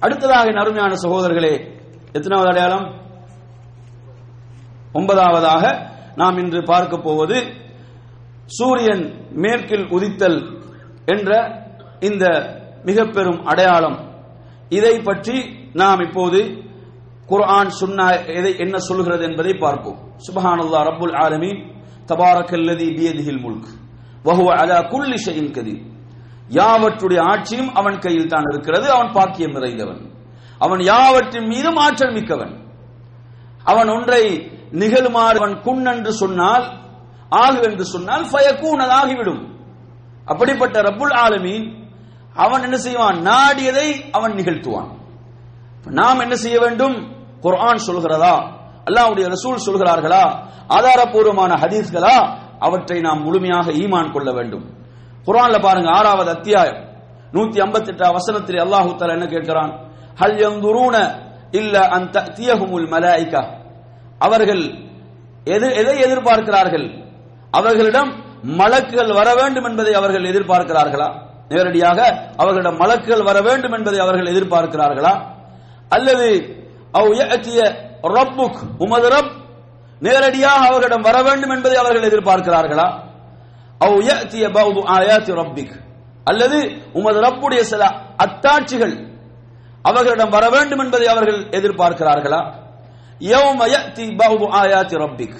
அடுத்ததாக என் அருமையான சகோதரர்களே எத்தனாவது அடையாளம்? ஒன்பதாவதாக நாம் இன்று பார்க்க போவது சூரியன் மேற்கில் உதித்தல் என்ற இந்த மிக பெரும் அடையாளம். இதை பற்றி நாம் இப்போது குர்ஆன் சுன்னா எதை என்ன சொல்கிறது என்பதை பார்ப்போம். சுபஹானல்லாஹ் ரப்புல் ஆலமீன். தபாரக்கல்லதி பியதிஹில் முல்க். வஹுவ அலா குல்லி ஷைஇன் கதீர். யாவற்றுடைய ஆட்சியும் அவன் கையில் தான் இருக்கிறது. அவன் பாக்கியம் நிறைந்தவன். அவன் யாவற்றின் மீதும் ஆற்றல் மிக்கவன். அவன் ஒன்றை நிகழுமாறு அவன் குன் என்று சொன்னால் ஆகு என்று சொன்னால் ஃபயக்கூன் அது ஆகிவிடும் அப்படிப்பட்ட ரப்புல் ஆலமீன் அவன் என்ன செய்வான்? நாடியதை அவன் நிகழ்த்துவான். நாம் என்ன செய்ய வேண்டும்? குர்ஆன் சொல்கிறதா? அல்லாவுடைய ரசூல் சொல்கிறார்களா? ஆதாரபூர்வமான ஹதீஸ்களா? அவற்றை நாம் முழுமையாக ஈமான் கொள்ள வேண்டும். குரான்ல பாருங்க ஆறாவது அத்தியாயம். நூத்தி ஐம்பத்தி எட்டாம் வசனத்தில் அல்லாஹு தஆலா என்ன கேட்கிறான்? ஹல் எந்துரூன இல்ல அந்த தியகுமுல் மலாய்கா. அவர்கள் எது எதை எதிர்பார்க்கிறார்கள்? அவர்களிடம் மலக்குகள் வர வேண்டும் என்பதை அவர்கள் எதிர்பார்க்கிறார்களா? நேரடியாக அவர்களிடம் மலக்குகள் வர வேண்டும் என்பதை அவர்கள் எதிர்பார்க்கிறார்களா? அல்லது ரப்புக் உமது ரப் நேரடியாக அவர்களிடம் வர வேண்டும் என்பதை அவர்கள் எதிர்பார்க்கிறார்களா? அவ் யஅதிய பௌது ஆயாத்தி ரப்பிக் அல்லது உமது ரப்புடைய சில அத்தாட்சிகள் அவர்களிடம் வர வேண்டும் என்பதை அவர்கள் எதிர்பார்க்கிறார்களா? யௌம யஅதி பௌது ஆயாத்தி ரப்பிக்.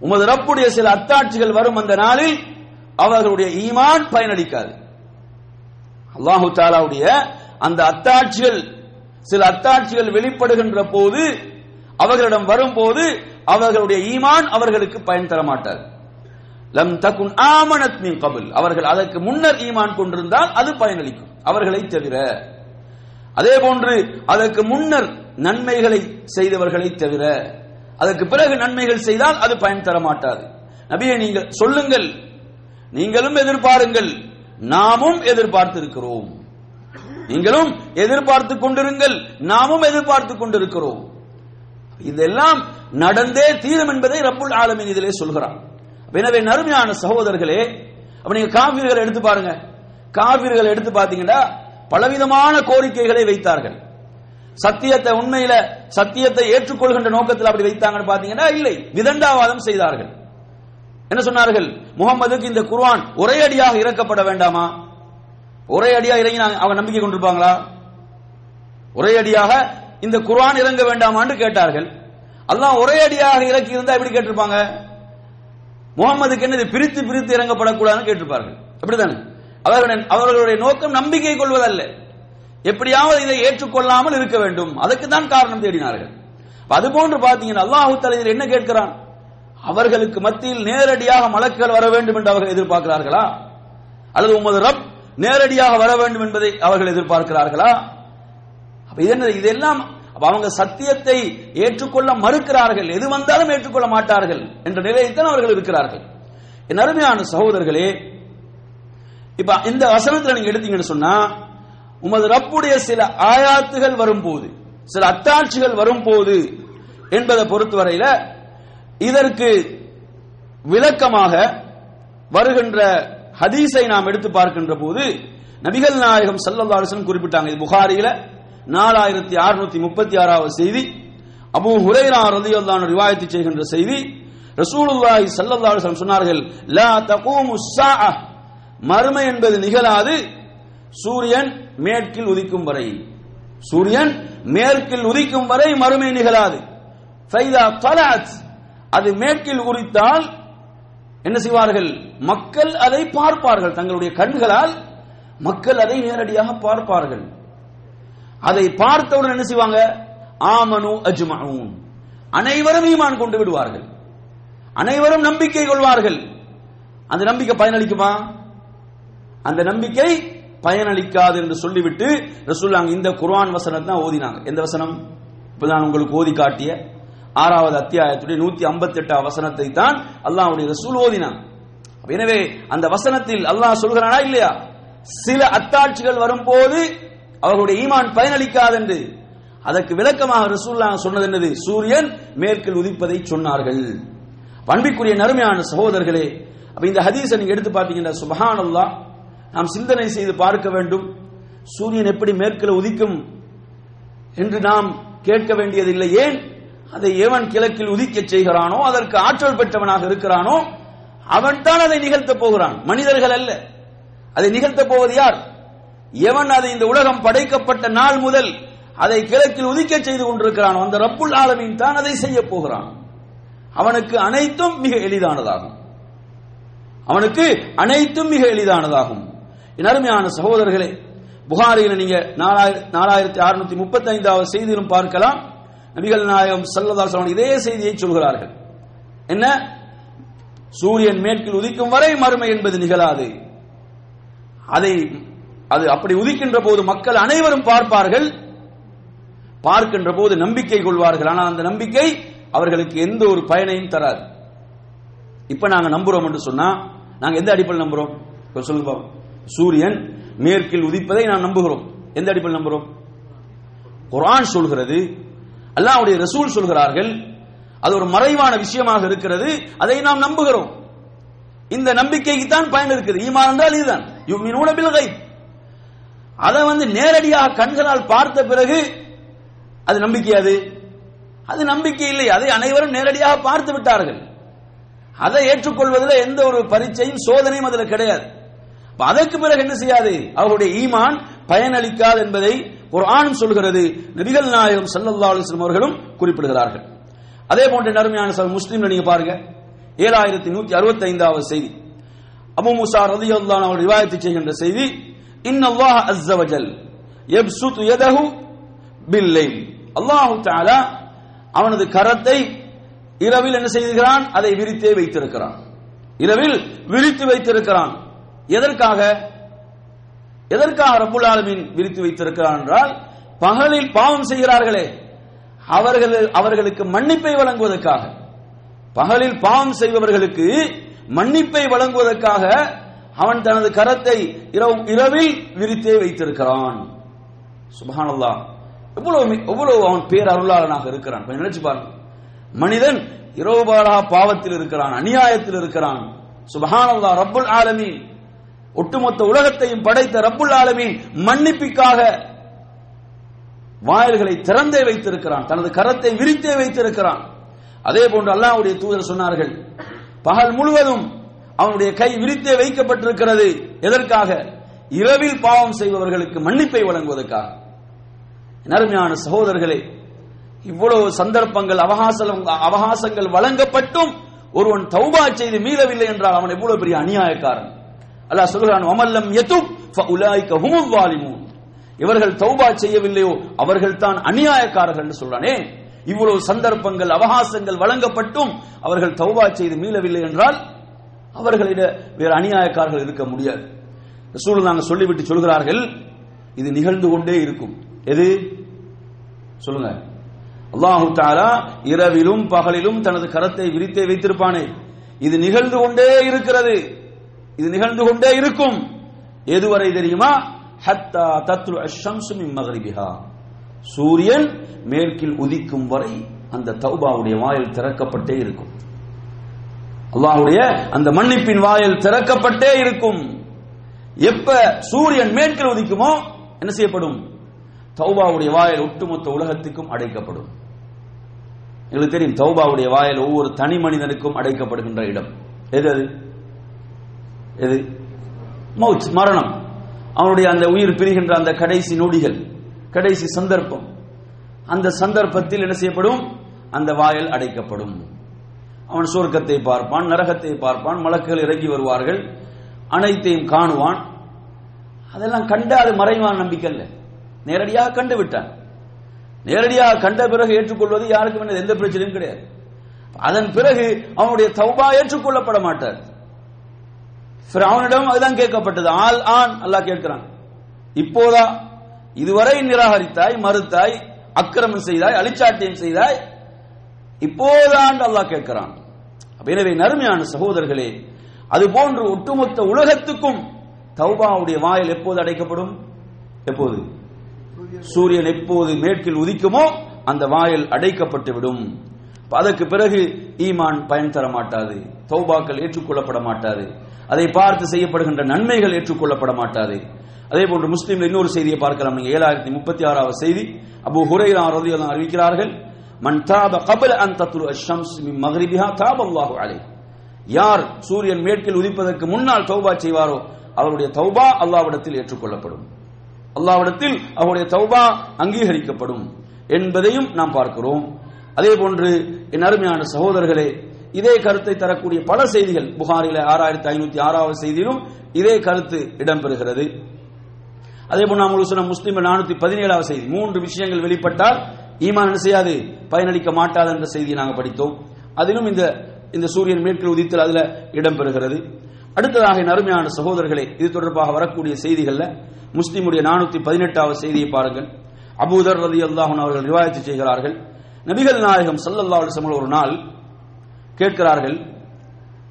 உமது ரப்புடைய சில அத்தாட்சிகள் வரும் அந்த நாளில் அவர்களுடைய ஈமான் பயனளிக்காது. அல்லாஹு தாலாவுடைய அந்த அத்தாட்சிகள் சில அத்தாட்சிகள் வெளிப்படுகின்ற போது அவர்களிடம் வரும்போது அவர்களுடைய ஈமான் அவர்களுக்கு பயன் தர மாட்டார் லம் தகுன் ஆமனத் மின் கபில். அவர்கள் அதற்கு முன்னர் ஈமான் கொண்டிருந்தால் அது பயனளிக்கும். அவர்களை தவிர. அதே போன்று அதற்கு முன்னர் நன்மைகளை செய்தவர்களை தவிர. அதற்கு பிறகு நன்மைகள் செய்தால் அது பயன் தர மாட்டாது நபியை நீங்கள் சொல்லுங்கள். நீங்களும் எதிர்பாருங்கள். நாமும் எதிர்பார்த்திருக்கிறோம். நீங்களும் எதிர்பார்த்து கொண்டிருங்கள். நாமும் எதிர்பார்த்து கொண்டிருக்கிறோம். இதெல்லாம் நடந்தே தீரும் என்பதை ரப்புல் ஆலமின் இதிலே சொல்கிறான். எனவே நறுமையான சகோதரர்களே அப்ப நீங்க காவிர்கள் எடுத்து பாருங்க. காவிர்கள் எடுத்து பாத்தீங்கன்னா பலவிதமான கோரிக்கைகளை வைத்தார்கள். சத்தியத்தை உண்மையில சத்தியத்தை ஏற்றுக்கொள்கின்ற நோக்கத்தில் அப்படி வைத்தாங்கன்னு பாத்தீங்கன்னா இல்லை விதண்டாவாதம் செய்தார்கள். என்ன சொன்னார்கள்? முகமதுக்கு இந்த குர்வான் ஒரே அடியாக இறக்கப்பட வேண்டாமா? ஒரே அடியாக இறங்கி அவங்க நம்பிக்கை கொண்டிருப்பாங்களா? ஒரே அடியாக இந்த குர்ஆன் இறங்க வேண்டாமான்னு கேட்டார்கள். அல்லாஹ் ஒரே அடியாக இறக்கி இருந்தா எப்படி கேட்டிருப்பாங்க? முகமதுக்கு என்னது? பிரித்து பிரித்து இறங்கப்படக்கூடாதுன்னு கேட்டிருப்பார்கள். அப்படித்தானே? அவர்களுடைய அவர்களுடைய நோக்கம் நம்பிக்கை கொள்வதல்ல. எப்படியாவது இதை ஏற்றுக்கொள்ளாமல் இருக்க வேண்டும். அதுக்கு தான் காரணம் தேடினார்கள். அதுபோன்று பாத்தீங்கன்னா அல்லாஹு தலைவர் என்ன கேட்கிறான்? அவர்களுக்கு மத்தியில் நேரடியாக மலக்குகள் வர வேண்டும் என்று அவர்கள் எதிர்பார்க்கிறார்களா? அல்லது உமது ரப் நேரடியாக வர வேண்டும் என்பதை அவர்கள் எதிர்பார்க்கிறார்களா? இது என்ன இதெல்லாம் அப்ப அவங்க சத்தியத்தை ஏற்றுக்கொள்ள மறுக்கிறார்கள். எது வந்தாலும் ஏற்றுக்கொள்ள மாட்டார்கள் என்ற நிலையைத்தான் அவர்கள் இருக்கிறார்கள். என் அருமையான சகோதரர்களே இப்ப இந்த வசனத்தில் நீங்க எடுத்தீங்கன்னு சொன்னா உமது ரப்புடைய சில ஆயாத்துகள் வரும்போது சில அத்தாட்சிகள் வரும்போது என்பதை பொறுத்தவரையில இதற்கு விளக்கமாக வருகின்ற ஹதீஸை நாம் எடுத்து பார்க்கின்ற போது நபிகள் நாயகம் சல்லல்லா குறிப்பிட்டாங்க. இது புகாரியில நாலாயிரத்தி அறுநூத்தி முப்பத்தி ஆறாவது செய்தி. அபு ஹுரைரா ரலியல்லாஹு ரிவாயத்து செய்கின்ற செய்தி. ரசூலுல்லாஹி சல்லல்லாஹு அலைஹி சொன்னார்கள் லா தகூமு ஸாஅ. மறுமை என்பது நிகழாது. சூரியன் மேற்கில் உதிக்கும் வரை. சூரியன் மேற்கில் உதிக்கும் வரை மறுமை நிகழாது. ஃபைதா தலாத் அது மேற்கில் உரித்தால் என்ன செய்வார்கள்? மக்கள் அதை பார்ப்பார்கள். தங்களுடைய கண்களால் மக்கள் அதை நேரடியாக பார்ப்பார்கள். அதை பார்த்தவுடன் என்ன செய்வாங்க? ஆமனு அஜ்மஊன். அனைவரும் ஈமான் கொண்டு விடுவார்கள். அனைவரும் நம்பிக்கை கொள்வார்கள். அந்த நம்பிக்கை பயனளிக்குமா? அந்த நம்பிக்கை பயனளிக்காது என்று சொல்லிவிட்டு ரசூல்லாங்க இந்த குர்ஆன் வசனம் தான் ஓதினாங்க. எந்த வசனம்? இப்ப நான் உங்களுக்கு ஓதி காட்டிய ஆறாவது அத்தியாயத்துடைய நூத்தி ஐம்பத்தி எட்டாம் வசனத்தை தான் அல்லாஹ்வுடைய ரசூல் ஓதினான் எனவே அந்த வசனத்தில் அல்லாஹ் சொல்கிறானா இல்லையா? சில அத்தாட்சிகள் வரும்போது அவர்களுடைய ஈமான் பயனளிக்காது என்று அதற்கு விளக்கமாக ரசூல்லா சொன்னது என்னது? சூரியன் மேற்கில் உதிப்பதை சொன்னார்கள். பண்பிக்குரிய நறுமையான சகோதரர்களே அப்ப இந்த ஹதீஸை நீங்க எடுத்து பார்த்தீங்கன்னா சுபஹான் நாம் சிந்தனை செய்து பார்க்க வேண்டும். சூரியன் எப்படி மேற்கில் உதிக்கும் என்று நாம் கேட்க வேண்டியதில்லை. ஏன்? அதை எவன் கிழக்கில் உதிக்கச் செய்கிறானோ அதற்கு ஆற்றல் பெற்றவனாக இருக்கிறானோ அவன் தான் அதை நிகழ்த்தப் போகிறான். மனிதர்கள் அல்ல. அதை நிகழ்த்தப் போவது யார்? எவன் அதை இந்த உலகம் படைக்கப்பட்ட நாள் முதல் அதை கிழக்கில் உதிக்கச் செய்து கொண்டிருக்கிறான் அந்த ரப்புல் ஆலமீன் தான் அதை செய்ய போகிறான். அவனுக்கு அனைத்தும் மிக எளிதானதாகும். அவனுக்கு அனைத்தும் மிக எளிதானதாகும். என் அருமையான சகோதரர்களே புகாரியில் நீங்க நாலாயிரத்தி அறுநூத்தி முப்பத்தி ஐந்தாவது செய்தியிலும் பார்க்கலாம். நபிகள் நாயகம் சல்லதாசன் இதே செய்தியை சொல்கிறார்கள். என்ன? சூரியன் மேற்கில் உதிக்கும் வரை மறுமை என்பது நிகழாது. அதை அது அப்படி உதிக்கின்ற போது மக்கள் அனைவரும் பார்ப்பார்கள். பார்க்கின்ற போது நம்பிக்கை கொள்வார்கள். ஆனால் அந்த நம்பிக்கை அவர்களுக்கு எந்த ஒரு பயனையும் தராது. இப்ப நாங்க நம்புறோம் என்று சொன்னா நாங்க எந்த அடிப்படையில் நம்புறோம்? இப்ப சொல்லுங்க சூரியன் மேற்கில் உதிப்பதை நாம் நம்புகிறோம். எந்த அடிப்படையில் நம்புறோம்? குரான் சொல்கிறது அல்லாவுடைய ரசூல் சொல்கிறார்கள் அது ஒரு மறைவான விஷயமாக இருக்கிறது அதை நாம் நம்புகிறோம். இந்த நம்பிக்கைக்கு தான் பயன் இருக்குது. ஈமான் என்றால் இதுதான். யுமினூன பில் கைப் அதை வந்து நேரடியாக கண்களால் பார்த்த பிறகு அது நம்பிக்கை அது? அது நம்பிக்கை இல்லை. அதை அனைவரும் நேரடியாக பார்த்து விட்டார்கள். அதை ஏற்றுக்கொள்வதில் எந்த ஒரு பரீட்சையும் சோதனையும் அதில் கிடையாது. அதற்கு பிறகு என்ன செய்யாது? அவருடைய ஈமான் பயனளிக்காது என்பதை குர்ஆனும் சொல்கிறது. நபிகள் நாயகம் ஸல்லல்லாஹு அலைஹி அவர்களும் குறிப்பிடுகிறார்கள். அதே போன்ற நறுமையான சார் முஸ்லீம்ல நீங்க பாருங்க. ஏழாயிரத்தி நூத்தி அறுபத்தி ஐந்தாவது செய்தி. அபு முசா ரலியல்லாஹு அவர் ரிவாயத்து செய்கின்ற செய்தி இன்னல்லாஹ அஸ்ஸ வஜல் யப்சுத்து யதஹு பில்லைல் அல்லாஹ் தஆலா அவனது கரத்தை இரவில் என்ன செய்கிறான் அதை விரித்தே வைத்திருக்கிறான். இரவில் விரித்து வைத்திருக்கிறான். எதற்காக? எதற்காக ரப்புல் ஆலமீன் விரித்து வைத்திருக்கிறான் என்றால் பகலில் பாவம் செய்கிறார்களே அவர்கள் அவர்களுக்கு மன்னிப்பை வழங்குவதற்காக. பகலில் பாவம் செய்பவர்களுக்கு மன்னிப்பை வழங்குவதற்காக அவன் தனது கரத்தை இரவில் விரித்தே வைத்திருக்கிறான். சுபானல்லா எவ்வளவு எவ்வளவு அவன் பேர் அருளாளனாக இருக்கிறான்? கொஞ்சம் நினைச்சு பாருங்க. மனிதன் இரவுபாலாக பாவத்தில் இருக்கிறான் அநியாயத்தில் இருக்கிறான். சுபஹானல்லா ரப்புல் ஆலமி ஒட்டுமொத்த உலகத்தையும் படைத்த ரப்புல் ஆலமி மன்னிப்பிக்காக வாயில்களை திறந்தே வைத்திருக்கிறான். தனது கரத்தை விரித்தே வைத்திருக்கிறான். அதே போன்று அல்லாஹ்வுடைய தூதர் சொன்னார்கள் பகல் முழுவதும் அவனுடைய கை விரித்தே வைக்கப்பட்டிருக்கிறது. எதற்காக? இரவில் பாவம் செய்பவர்களுக்கு மன்னிப்பை வழங்குவதற்காக. நருமையான சகோதரர்களே இவ்வளவு சந்தர்ப்பங்கள் அவகாசம் அவகாசங்கள் வழங்கப்பட்டும் ஒருவன் தௌபா செய்து மீளவில்லை என்றால் அவன் எவ்வளவு பெரிய அநியாயக்காரன். அல்லாஹ் சொல்கிறான் அமல்லம் யதுப் ஃபஉலாயிக ஹுமுல் வாலிமூன். இவர்கள் தௌபா செய்யவில்லையோ அவர்கள் தான் அநியாயக்காரர்கள் என்று சொல்றானே. இவ்வளவு சந்தர்ப்பங்கள் அவகாசங்கள் வழங்கப்பட்டும் அவர்கள் தௌபா செய்து மீளவில்லை என்றால் அவர்களிட வேறு அநியாயக்காரர்கள் இருக்க முடியாது. ரசூல் நாங்கள் சொல்லிவிட்டு சொல்கிறார்கள் இது நிகழ்ந்து கொண்டே இருக்கும். எது? சொல்லுங்க. அல்லாஹு தாலா இரவிலும் பகலிலும் தனது கரத்தை விரித்தே வைத்திருப்பானே. இது நிகழ்ந்து கொண்டே இருக்கிறது. இது நிகழ்ந்து கொண்டே இருக்கும். எதுவரை தெரியுமா? ஹத்தா தத்ரு அஷம்சு மின் மகரிபிஹா. சூரியன் மேற்கில் உதிக்கும் வரை அந்த தௌபாவுடைய வாயில் திறக்கப்பட்டே இருக்கும். அல்லாஹுடைய அந்த மன்னிப்பின் வாயில் திறக்கப்பட்டே இருக்கும். எப்ப சூரியன் மேற்கில் உதிக்குமோ என்ன செய்யப்படும்? தௌபாவுடைய வாயில் ஒட்டுமொத்த உலகத்துக்கும் அடைக்கப்படும். எங்களுக்கு தெரியும் தௌபாவுடைய வாயில் ஒவ்வொரு தனி மனிதனுக்கும் அடைக்கப்படுகின்ற இடம். எது அது? எது? மவுத் மரணம். அவனுடைய அந்த உயிர் பிரிகின்ற அந்த கடைசி நொடிகள் கடைசி சந்தர்ப்பம். அந்த சந்தர்ப்பத்தில் என்ன செய்யப்படும்? அந்த வாயில் அடைக்கப்படும். அவன் சுவர்க்கத்தை பார்ப்பான் நரகத்தை பார்ப்பான் மலக்குகள் இறங்கி வருவார்கள் அனைத்தையும் காணுவான். அதெல்லாம் கண்ட அது மறைவான் நம்பிக்கை இல்லை நேரடியாக கண்டு விட்டான். நேரடியாக கண்ட பிறகு ஏற்றுக்கொள்வது யாருக்கும் என்ன எந்த பிரச்சனையும் கிடையாது. அதன் பிறகு அவனுடைய தௌபா ஏற்றுக்கொள்ளப்பட மாட்டார். அவனிடம் அதுதான் கேட்கப்பட்டது. ஆல் ஆன் அல்லாஹ் கேட்கிறான். இப்போதா இதுவரை நிராகரித்தாய் மறுத்தாய் அக்கிரமம் செய்தாய் அழிச்சாட்டியம் செய்தாய் இப்போதான் அல்லாஹ் கேட்கிறான். எனவே நறுமையான சகோதரர்களே அது போன்று ஒட்டுமொத்த உலகத்துக்கும் தௌபாவுடைய வாயில் எப்போது அடைக்கப்படும்? எப்போது? சூரியன் எப்போது மேற்கில் உதிக்குமோ அந்த வாயில் அடைக்கப்பட்டு விடும் அதற்கு பிறகு ஈமான் பயன் தர மாட்டாது தௌபாக்கள் ஏற்றுக்கொள்ளப்பட மாட்டாது அதை பார்த்து செய்யப்படுகின்ற நன்மைகள் ஏற்றுக்கொள்ளப்பட மாட்டாது. அதே போன்று முஸ்லீம்ல இன்னொரு செய்தியை பார்க்கலாம். நீங்க ஏழாயிரத்தி முப்பத்தி ஆறாவது செய்தி. அபு ஹுரைரா ரலியல்லாஹு அறிவிக்கிறார்கள் மன் தாப கபல அன் தத்ரு அஷம்ஸ் மின் மக்ரிபிஹா தாப அல்லாஹு அலை யார் சூரியன் மேற்கில் உதிப்பதற்கு முன்னால் தௌபா செய்வாரோ அவருடைய தௌபா அல்லாவிடத்தில் ஏற்றுக்கொள்ளப்படும். அல்லாவிடத்தில் அவருடைய தௌபா அங்கீகரிக்கப்படும் என்பதையும் நாம் பார்க்கிறோம். அதே போன்று என் அருமையான சகோதரர்களே இதே கருத்தை தரக்கூடிய பல செய்திகள் புகாரில ஆறாயிரத்தி ஐநூத்தி ஆறாவது செய்தியிலும் இதே கருத்து இடம்பெறுகிறது. அதே போல் நாம் உங்களுக்கு சொன்ன முஸ்லீம் நானூத்தி பதினேழாவது செய்தி மூன்று விஷயங்கள் வெளிப்பட்டால் ஈமான் என்ன செய்யாது? பயனளிக்க மாட்டாது என்ற செய்தியை நாங்கள் படித்தோம். அதிலும் இந்த இந்த சூரியன் மேற்கில் உதித்தல் அதுல இடம்பெறுகிறது. அடுத்ததாக என் அருமையான சகோதரர்களே இது தொடர்பாக வரக்கூடிய செய்திகள்ல முஸ்லிமுடைய நானூத்தி பதினெட்டாவது செய்தியை பாருங்கள். அபூதர் ரதி அல்லாஹன் அவர்கள் ரிவாயத்து செய்கிறார்கள். நபிகள் நாயகம் சல்லல்லா அலிசமல் ஒரு நாள் கேட்கிறார்கள்.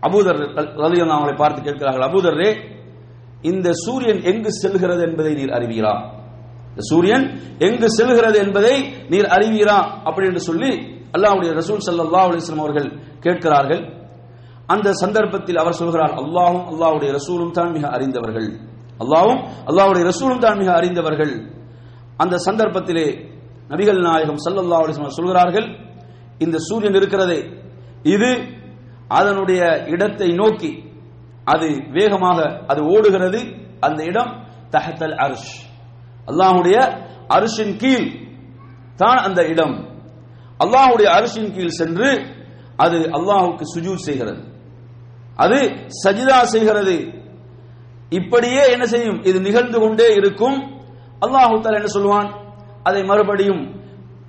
அபூதர் ரதி அவங்களை பார்த்து கேட்கிறார்கள். அபூதர்ரே இந்த சூரியன் எங்கு செல்கிறது என்பதை நீர் அறிவீரா? இந்த சூரியன் எங்கு செல்கிறது என்பதை நீர் அறிவீரா அப்படி என்று சொல்லி அல்லாஹுடைய ரசூல் சல்லா அலிஸ்லாம் அவர்கள் கேட்கிறார்கள். அந்த சந்தர்ப்பத்தில் அவர் சொல்கிறார் அல்லாஹும் அல்லாஹுடைய ரசூலும் தான் மிக அறிந்தவர்கள். அல்லாவும் அல்லாஹுடைய ரசூலும் தான் மிக அறிந்தவர்கள். அந்த சந்தர்ப்பத்திலே நபிகள் நாயகம் சல்லல்லா அலிஸ்லாம் சொல்கிறார்கள் இந்த சூரியன் இருக்கிறதே. இது அதனுடைய இடத்தை நோக்கி அது வேகமாக அது ஓடுகிறது. அந்த இடம் தஹத்தல் அர்ஷ். அல்லாஹுடைய அரிசின் கீழ் தான் அந்த இடம். அல்லாஹுடைய அரிசின் கீழ் சென்று அது அல்லாஹுக்கு சுஜூத் செய்கிறது. அது சஜிதா செய்கிறது. இப்படியே என்ன செய்யும்? இது நிகழ்ந்து கொண்டே இருக்கும். அல்லாஹு தால என்ன சொல்லுவான்? அதை மறுபடியும்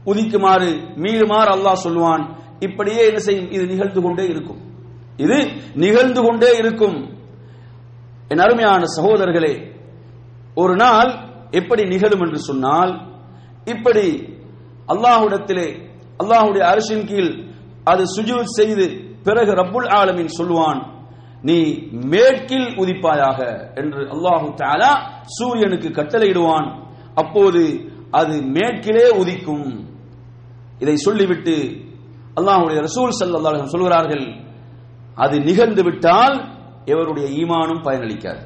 உதிக்குமாறு மீளுமாறு அல்லாஹ் சொல்லுவான். இப்படியே என்ன செய்யும்? இது நிகழ்ந்து கொண்டே இருக்கும். இது நிகழ்ந்து கொண்டே இருக்கும். என் அருமையான சகோதரர்களே ஒரு நாள் எப்படி நிகழும் என்று சொன்னால் இப்படி அல்லாஹ்விடத்திலே அல்லாஹுடைய அரசின் கீழ் அது சுஜூத் செய்து பிறகு ரப்புல் ஆலமின் சொல்லுவான் நீ மேற்கில் உதிப்பாயாக என்று அல்லாஹு தாலா சூரியனுக்கு கட்டளையிடுவான். அப்போது அது மேற்கிலே உதிக்கும். இதை சொல்லிவிட்டு அல்லாஹுடைய ரசூல் ஸல்லல்லாஹு சொல்கிறார்கள் அது நிகழ்ந்து விட்டால் எவருடைய ஈமானும் பயனளிக்காது.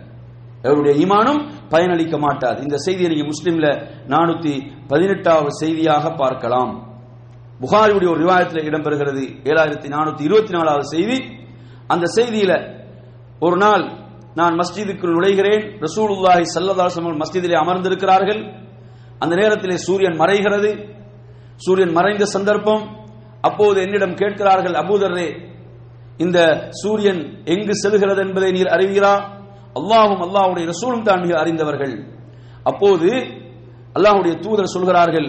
எவருடைய ஈமானும் பயனளிக்க மாட்டாது. இந்த செய்தியை நீங்க முஸ்லீம்ல நானூத்தி பதினெட்டாவது செய்தியாக பார்க்கலாம். புகாரியுடைய ஒரு விவாதத்தில் இடம்பெறுகிறது. ஏழாயிரத்தி நானூத்தி இருபத்தி நாலாவது செய்தி. அந்த செய்தியில ஒரு நாள் நான் மஸ்ஜிதுக்குள் நுழைகிறேன். ரசூலுல்லாஹி சல்லல்லாஹு மஸ்ஜிதிலே அமர்ந்திருக்கிறார்கள். அந்த நேரத்திலே சூரியன் மறைகிறது. சூரியன் மறைந்த சந்தர்ப்பம். அப்போது என்னிடம் கேட்கிறார்கள் அபூதர்ரே இந்த சூரியன் எங்கு செல்கிறது என்பதை நீர் அறிவீரா? அல்லாவும் அல்லாவுடைய ரசூலும் தான் மிக அறிந்தவர்கள். அப்போது அல்லாஹுடைய தூதர் சொல்கிறார்கள்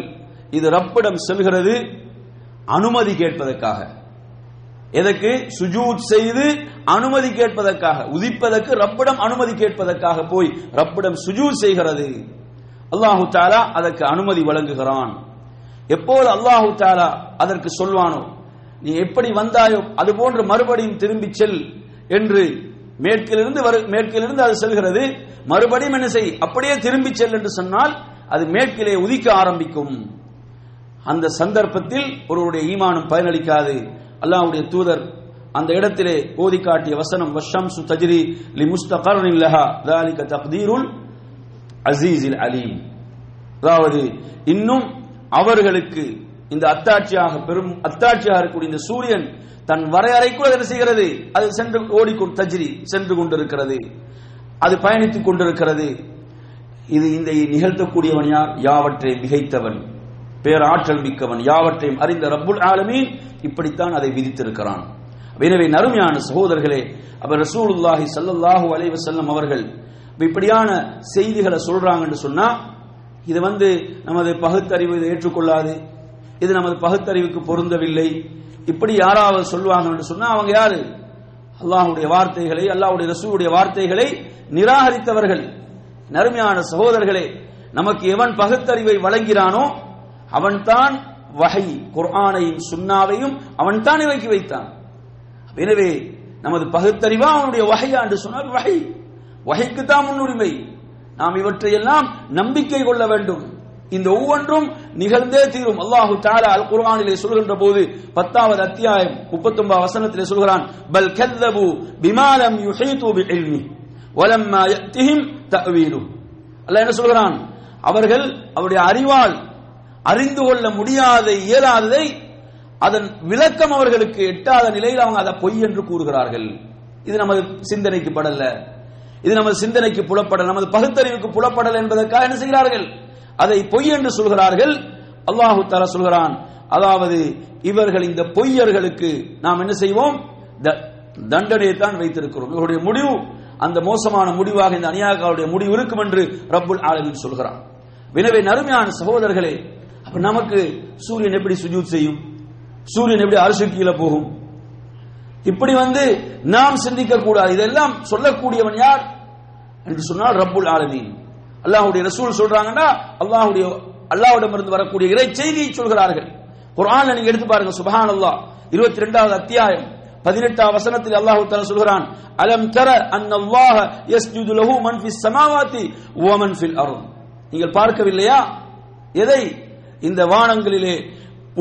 இது ரப்பிடம் செல்கிறது அனுமதி கேட்பதற்காக. எதற்கு? சுஜூத் செய்து அனுமதி கேட்பதற்காக. உதிப்பதற்கு ரப்பிடம் அனுமதி கேட்பதற்காக போய் ரப்பிடம் சுஜூத் செய்கிறது. அல்லாஹு தாலா அதற்கு அனுமதி வழங்குகிறான். எப்போது அல்லாஹு தாலா அதற்கு சொல்வானோ நீ எப்படி வந்தாயோ அது போன்று மறுபடியும் திரும்பி செல் என்று மேற்கிலிருந்து வரு மேற்கிலிருந்து அது செல்கிறது மறுபடியும் என்ன செய் அப்படியே திரும்பி செல் என்று சொன்னால் அது மேற்கிலே உதிக்க ஆரம்பிக்கும் அந்த சந்தர்ப்பத்தில் ஒருவருடைய ஈமானம் பயனளிக்காது அல்லாஹ்வுடைய தூதர் அந்த இடத்திலே ஓதி காட்டிய வசனம் வஷம்சு தஜ்ரி லி முஸ்தகர்னின் லஹா ذلك தக்தீருல் அசீஸில் அலீம் அதாவது இன்னும் அவர்களுக்கு இந்த அத்தாட்சியாக பெரும் அத்தாட்சியாக இருக்கக்கூடிய இந்த சூரியன் தன் வரையறைக்குள் என்ன செய்கிறது? அது சென்று ஓடிக்கொண்டு தஜ்ரி சென்று கொண்டிருக்கிறது. அது பயணித்துக் கொண்டிருக்கிறது. இது இந்த நிகழ்த்தக்கூடியவன் யார்? யாவற்றை மிகைத்தவன். பேராற்றல் மிக்கவன். யாவற்றையும் அறிந்த ரப்புல் ஆலமீன் இப்படித்தான் அதை விதித்திருக்கிறான். எனவே நறுமையான சகோதரர்களே அவர் ரசூலுல்லாஹி ஸல்லல்லாஹு அலைவ செல்லம் அவர்கள் இப்படியான செய்திகளை சொல்றாங்கன்னு சொன்னா இது வந்து நமது பகுத்தறிவு இதை ஏற்றுக்கொள்ளாது. இது நமது பகுத்தறிவுக்கு பொருந்தவில்லை. இப்படி யாராவது சொல்லுவாங்க என்று சொன்னா அவங்க யாரு? அல்லாஹுடைய வார்த்தைகளை அல்லாஹுடைய ரசூடைய வார்த்தைகளை நிராகரித்தவர்கள் நறுமையான சகோதரர்களே நமக்கு எவன் பகுத்தறிவை வழங்கிறானோ அவன்தான் வகை குர்ஆனையும் சுன்னாவையும் அவன்தான் இறக்கி வைத்தான். எனவே நமது பகுத்தறிவா அவனுடைய வகையா என்று சொன்னால் வகை வகைக்கு தான் முன்னுரிமை. நாம் இவற்றையெல்லாம் நம்பிக்கை கொள்ள வேண்டும். இந்த ஒவ்வொன்றும் நிகழ்ந்தே தீரும். அல்லாஹு தாலா அல் குர்ஆனிலே சொல்கின்ற போது பத்தாவது அத்தியாயம் முப்பத்தொன்பது வசனத்திலே சொல்கிறான் பல் கல்லபு பிமாலம் யுஹீது பிஇல்மி வலம்மா யத்திஹிம் தஅவீலு அல்லாஹ் என்ன சொல்கிறான்? அவர்கள் அவருடைய அறிவால் அறிந்து கொள்ள முடியாத இயலாததை அதன் விளக்கம் அவர்களுக்கு எட்டாத நிலையில் அவங்க அதை பொய் என்று கூறுகிறார்கள். இது நமது சிந்தனைக்கு படல. இது நமது சிந்தனைக்கு புலப்படல. நமது பகுத்தறிவுக்கு புலப்படல என்பதற்காக என்ன செய்கிறார்கள்? அதை பொய் என்று சொல்கிறார்கள். அல்லாஹு தாலா சொல்கிறான். அதாவது இவர்கள் இந்த பொய்யர்களுக்கு நாம் என்ன செய்வோம்? த- தண்டனையை தான் வைத்திருக்கிறோம். இவருடைய முடிவு அந்த மோசமான முடிவாக இந்த அநியாயக்காருடைய முடிவு இருக்கும் என்று ரப்புல் ஆலமின் சொல்கிறான். எனவே நறுமையான சகோதரர்களே அப்ப நமக்கு சூரியன் எப்படி சுஜூத் செய்யும்? சூரியன் எப்படி அரசு கீழே போகும்? இப்படி வந்து நாம் சிந்திக்க கூடாது இதெல்லாம் சொல்லக்கூடியவன் யார்? என்று சொன்னால் ரப்புல் ஆலமீன். அல்லாஹ்வுடைய ரசூல் சொல்றாங்கன்னா அல்லாஹ்வுடைய அல்லாஹ்விடமிருந்து வரக்கூடிய இறை செய்தியை சொல்கிறார்கள். குரான் நீங்க எடுத்து பாருங்க சுபஹானல்லாஹ். 22வது அத்தியாயம் 18வது வசனத்தில் அல்லாஹு தஆலா சொல்கிறான் அலம் தர அன்னல்லாஹ யஸ்ஜுது லஹு மன் ஃபிஸ் சமாவாதி வ மன் ஃபில் அர்த். நீங்கள் பார்க்கவில்லையா? எதை? இந்த வானங்களிலே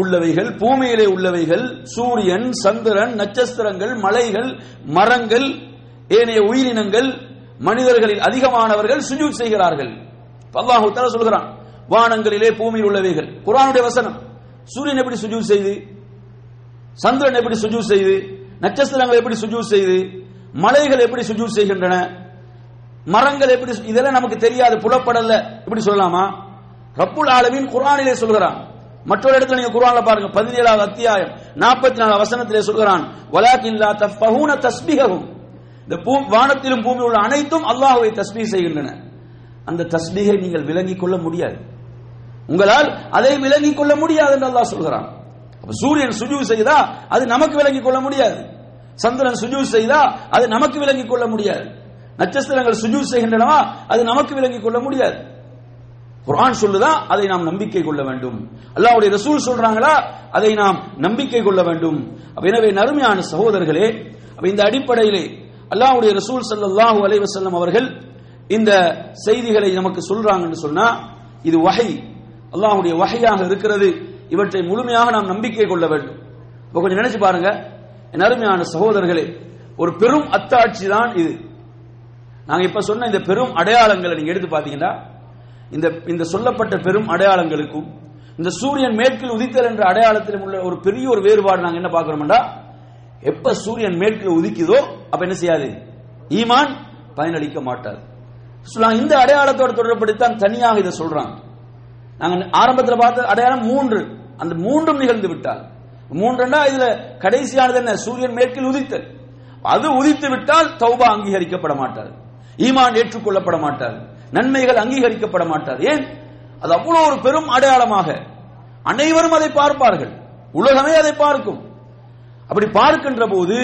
உள்ளவைகள் பூமியிலே உள்ளவைகள் சூரியன் சந்திரன் நட்சத்திரங்கள் மலைகள் மரங்கள் ஏனைய உயிரினங்கள் மனிதர்களில் அதிகமானவர்கள் சுஜூத் செய்கிறார்கள். இப்ப அல்லாஹ் சொல்கிறான் வானங்களிலே பூமியில் உள்ளவைகள். குரானுடைய வசனம் சூரியன் எப்படி சுஜூத் செய்து சந்திரன் எப்படி சுஜூத் செய்து நட்சத்திரங்கள் எப்படி சுஜூத் செய்து மலைகள் எப்படி சுஜூத் செய்கின்றன மரங்கள் எப்படி இதெல்லாம் நமக்கு தெரியாது புலப்படல இப்படி சொல்லலாமா? ரப்புல் ஆலமின் குரானிலே சொல்கிறான். மற்றொரு இடத்துல நீங்க குரான்ல பாருங்க 17வது அத்தியாயம் 44 வசனத்திலே சொல்கிறான் வலாக்கில்லா தஃபஹூன தஸ்பிகவும் இந்த பூ வானத்திலும் பூமியில் உள்ள அனைத்தும் அல்லாஹுவை தஸ்மீ செய்கின்றன. அந்த தஸ்மீகை நீங்கள் விளங்கிக் கொள்ள முடியாது. உங்களால் அதை விளங்கிக் கொள்ள முடியாது என்று அல்லாஹ் சொல்கிறான். அப்ப சூரியன் சுஜூ செய்தா அது நமக்கு விளங்கிக் கொள்ள முடியாது. சந்திரன் சுஜூ செய்தா அது நமக்கு விளங்கிக் கொள்ள முடியாது. நட்சத்திரங்கள் சுஜூ செய்கின்றனவா அது நமக்கு விளங்கிக் கொள்ள முடியாது. குரான் சொல்லுதா? அதை நாம் நம்பிக்கை கொள்ள வேண்டும். அல்லாவுடைய ரசூல் சொல்றாங்களா? அதை நாம் நம்பிக்கை கொள்ள வேண்டும். எனவே நறுமையான சகோதரர்களே இந்த அடிப்படையிலே அல்லாஹ்வுடைய ரசூல் சல்லாஹூ அலைவசல்லம் அவர்கள் இந்த செய்திகளை நமக்கு சொல்றாங்கன்னு சொன்னா இது வகை அல்லாஹுடைய வகையாக இருக்கிறது. இவற்றை முழுமையாக நாம் நம்பிக்கை கொள்ள வேண்டும். இப்ப கொஞ்சம் நினைச்சு பாருங்க. என் அருமையான சகோதரர்களே ஒரு பெரும் அத்தாட்சி தான் இது. நாங்க இப்ப சொன்ன இந்த பெரும் அடையாளங்களை நீங்க எடுத்து பாத்தீங்கன்னா இந்த இந்த சொல்லப்பட்ட பெரும் அடையாளங்களுக்கும் இந்த சூரியன் மேற்கில் உதித்தல் என்ற அடையாளத்திலும் உள்ள ஒரு பெரிய ஒரு வேறுபாடு நாங்க என்ன பார்க்கிறோம்டா எப்ப சூரியன் மேற்கில் உதிக்குதோ அப்ப என்ன செய்யாது? ஈமான் பயனளிக்க மாட்டார் இந்த அடையாளத்தோட தொடர்படுத்தான் தனியாக இதை சொல்றாங்க. நாங்க ஆரம்பத்தில் பார்த்த அடையாளம் மூன்று. அந்த மூன்றும் நிகழ்ந்து விட்டால். மூன்றுனா இதுல கடைசியானது என்ன? சூரியன் மேற்கில் உதித்தல். அது உதித்து விட்டால் தௌபா அங்கீகரிக்கப்பட மாட்டார் ஈமான் ஏற்றுக்கொள்ளப்பட மாட்டார் நன்மைகள் அங்கீகரிக்கப்பட மாட்டார் ஏன்? அது அவ்வளவு ஒரு பெரும் அடையாளமாக. அனைவரும் அதை பார்ப்பார்கள். உலகமே அதை பார்க்கும். அப்படி பார்க்கின்ற போது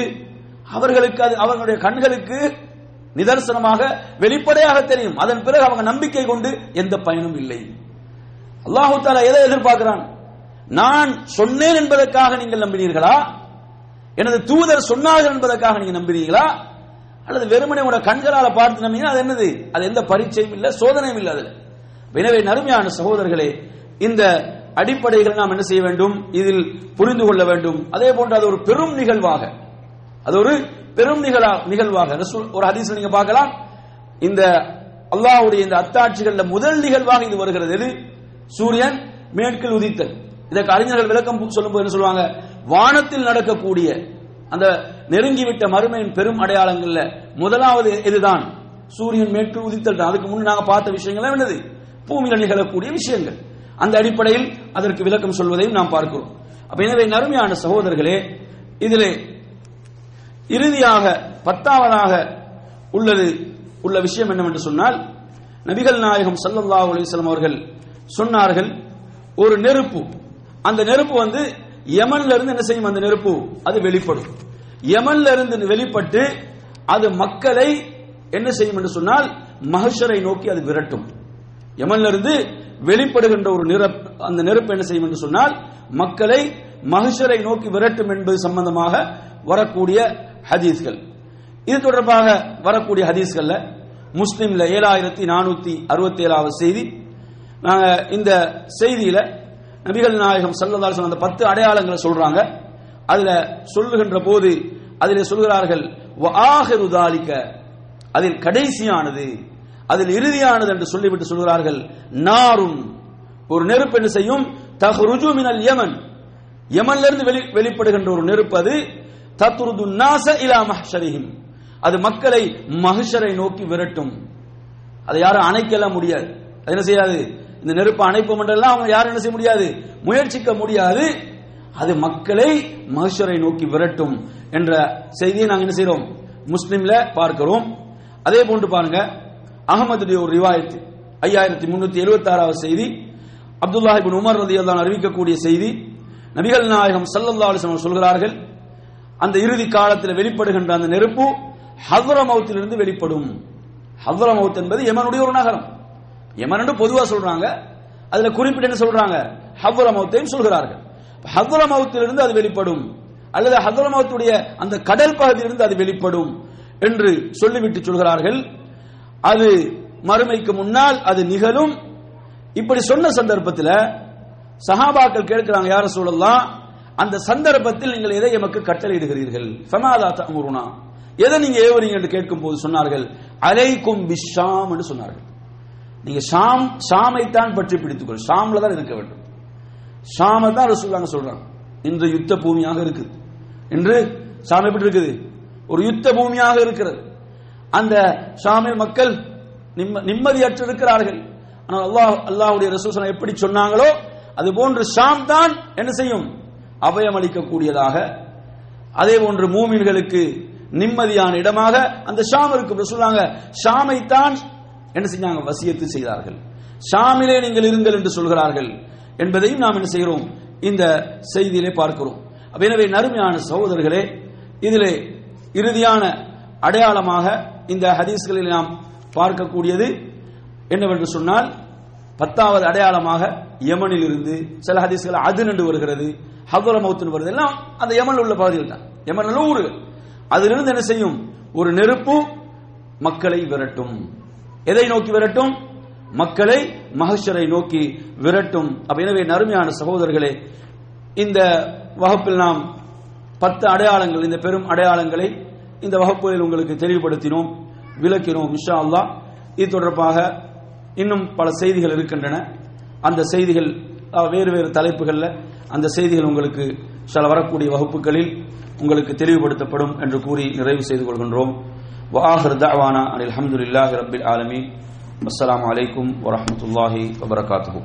அவர்களுக்கு அது அவர்களுடைய கண்களுக்கு நிதர்சனமாக வெளிப்படையாக தெரியும். அதன் பிறகு அவங்க நம்பிக்கை கொண்டு எந்த பயனும் இல்லை. அல்லாஹு தாலா எதை எதிர்பார்க்கிறான்? நான் சொன்னேன் என்பதற்காக நீங்கள் நம்பினீர்களா? எனது தூதர் சொன்னார்கள் என்பதற்காக நீங்க நம்பினீர்களா? அல்லது வெறுமனை உங்களோட கண்களால பார்த்து நம்பினா அது என்னது? அது எந்த பரீட்சையும் இல்லை சோதனையும் இல்லை அதுல. எனவே நறுமையான சகோதரர்களே இந்த அடிப்படைகளை நாம் என்ன செய்ய வேண்டும்? இதில் புரிந்து கொள்ள வேண்டும். அதே போன்று அது ஒரு பெரும் நிகழ்வாக அது ஒரு பெரும் நிகழா நிகழ்வாக. ஒரு ஹதீஸ் நீங்க பார்க்கலாம். இந்த அல்லாஹுடைய இந்த அத்தாட்சிகள்ல முதல் நிகழ்வாக இது வருகிறது. எது? சூரியன் மேற்கில் உதித்தல். இதற்கு அறிஞர்கள் விளக்கம் சொல்லும்போது என்ன சொல்லுவாங்க? வானத்தில் நடக்கக்கூடிய அந்த நெருங்கிவிட்ட மறுமையின் பெரும் அடையாளங்கள்ல முதலாவது இதுதான் சூரியன் மேற்கு உதித்தல் தான். அதுக்கு முன் நாங்க பார்த்த விஷயங்கள் என்னது? பூமியில் நிகழக்கூடிய விஷயங்கள். அந்த அடிப்படையில் அதற்கு விளக்கம் சொல்வதையும் நாம் பார்க்கிறோம். அப்ப எனவே நறுமையான சகோதரர்களே இதிலே இறுதியாக பத்தாவதாக உள்ளது உள்ள விஷயம் என்னவென்று சொன்னால் நபிகள் நாயகம் ஸல்லல்லாஹு அலைஹி அவர்கள் சொன்னார்கள் ஒரு நெருப்பு. அந்த நெருப்பு வந்து யமன்ல இருந்து என்ன செய்யும்? அந்த நெருப்பு அது வெளிப்படும். யமன்ல இருந்து வெளிப்பட்டு அது மக்களை என்ன செய்யும் என்று சொன்னால் மகஷரை நோக்கி அது விரட்டும். யமன்ல இருந்து வெளிப்படுகின்ற ஒரு நெருப்பு அந்த நெருப்பு என்ன செய்யும் என்று சொன்னால் மக்களை மகிஷரை நோக்கி விரட்டும் என்பது சம்பந்தமாக வரக்கூடிய ஹதீஸ்கள். இது தொடர்பாக வரக்கூடிய ஹதீஸ்கள்ல முஸ்லீம்ல ஏழாயிரத்தி நானூத்தி அறுபத்தி ஏழாவது செய்தி. நாங்க இந்த செய்தியில நபிகள் நாயகம் சொன்ன அந்த பத்து அடையாளங்களை சொல்றாங்க. அதுல சொல்லுகின்ற போது அதில் சொல்கிறார்கள் அதில் கடைசியானது. அதில் இறுதியானது என்று சொல்லிவிட்டு சொல்கிறார்கள் நாரும் ஒரு நெருப்பு என்ன செய்யும்? தஹ்ருஜு மினல் யமன். யமன்ல இருந்து வெளி வெளிப்படுகின்ற ஒரு நெருப்பு அது. தத்ருது நாச இலா மஹ்ஷரிஹிம். அது மக்களை மஹ்ஷரை நோக்கி விரட்டும். அதை யாரும் அணைக்கலாம் முடியாது. அது என்ன செய்யாது? இந்த நெருப்பு அணைப்பு என்றெல்லாம் அவங்க யாரும் என்ன செய்ய முடியாது? முயற்சிக்க முடியாது. அது மக்களை மகேஸ்வரை நோக்கி விரட்டும் என்ற செய்தியை நாங்கள் என்ன செய்யறோம் முஸ்லீம்ல பார்க்கிறோம். அதே போன்று பாருங்க அகமதுடைய ஒரு ரிவாயத்து. ஐயாயிரத்தி முன்னூத்தி எழுபத்தி ஆறாவது செய்தி. அப்துல்லாஹ் இப்னு உமர் அல்லான் அறிவிக்கக்கூடிய செய்தி. நபிகள் நாயகம் சல்லல்லா அலைஹி சொல்கிறார்கள் அந்த இறுதி காலத்தில் வெளிப்படுகின்ற அந்த நெருப்பு ஹவ்ரமௌத்திலிருந்து வெளிப்படும். ஹவ்ரமௌத் என்பது யமனுடைய ஒரு நகரம். யமன் என்று பொதுவா சொல்றாங்க அதுல குறிப்பிட்டு என்ன சொல்றாங்க? ஹவ்ரமௌத்தையும் சொல்கிறார்கள். ஹவ்ரமௌத்திலிருந்து அது வெளிப்படும். அல்லது ஹவ்ரமௌத்துடைய அந்த கடல் பகுதியிலிருந்து அது வெளிப்படும் என்று சொல்லிவிட்டு சொல்கிறார்கள். அது மறுமைக்கு முன்னால் அது நிகழும். இப்படி சொன்ன சந்தர்ப்பத்தில் சஹாபாக்கள் கேட்கிறாங்க யார சொல்லலாம் அந்த சந்தர்ப்பத்தில் நீங்கள் எதை எமக்கு கட்டளையிடுகிறீர்கள்? ஃபமாதா தமுருனா எதை நீங்க ஏவறீங்க? என்று கேட்கும் போது சொன்னார்கள் அலைக்கும் பிஷாம் என்று சொன்னார்கள். நீங்க ஷாம் ஷாமைத்தான் பற்றி பிடித்துக்கொள். ஷாம்ல தான் இருக்க வேண்டும். ஷாம தான் ரசூலுல்லாஹ் சொல்றாங்க. இன்று யுத்த பூமியாக இருக்குது. இன்று ஷாம் எப்படி இருக்குது? ஒரு யுத்த பூமியாக இருக்கிறது. அந்த ஷாமில் மக்கள் நிம்ம- நிம்மதியற்று இருக்கிறார்கள் ஆனால் அல்லாஹ் அல்லாஹ்வுடைய ரசூசனை எப்படி சொன்னாங்களோ அது போன்று ஷாம் தான் என்ன செய்யும்? அபயம் அளிக்கக்கூடியதாக அதே போன்று மூமின்களுக்கு நிம்மதியான இடமாக அந்த ஷாம் இருக்கும். சொல்றாங்க ஷாமை தான் என்ன செஞ்சாங்க? வசியத்து செய்தார்கள். ஷாமிலே நீங்கள் இருங்கள் என்று சொல்கிறார்கள் என்பதையும் நாம் என்ன செய்கிறோம்? இந்த செய்தியிலே பார்க்கிறோம். எனவே நறுமையான சகோதரர்களே இதிலே இறுதியான அடையாளமாக இந்த ஹதீஸ்களில் நாம் பார்க்கக்கூடியது என்னவென்று சொன்னால் பத்தாவது அடையாளமாக யமனில் இருந்து சில ஹதீஸ்கள் அது நின்று வருகிறது ஹவர மௌத்துன்னு வருது எல்லாம் அந்த யமனில் உள்ள பகுதிகள் தான். யமன் உள்ள ஊர்கள். அதிலிருந்து என்ன செய்யும்? ஒரு நெருப்பு மக்களை விரட்டும். எதை நோக்கி விரட்டும்? மக்களை மகஷரை நோக்கி விரட்டும். அப்ப எனவே நறுமையான சகோதரர்களே இந்த வகுப்பில் நாம் பத்து அடையாளங்கள் இந்த பெரும் அடையாளங்களை இந்த வகுப்புகளில் உங்களுக்கு தெளிவுபடுத்தினோம் விளக்கினோம் இஷா அல்லா இது தொடர்பாக இன்னும் பல செய்திகள் இருக்கின்றன. அந்த செய்திகள் வேறு வேறு தலைப்புகளில் அந்த செய்திகள் உங்களுக்கு சில வரக்கூடிய வகுப்புகளில் உங்களுக்கு தெளிவுபடுத்தப்படும் என்று கூறி நிறைவு செய்து கொள்கின்றோம். வாஹர் தவானா அனில் அஹமதுல்லாஹி ரபில் ஆலமி அஸ்லாம் அலைக்கும் வரமத்துல்லாஹி வபரகாத்து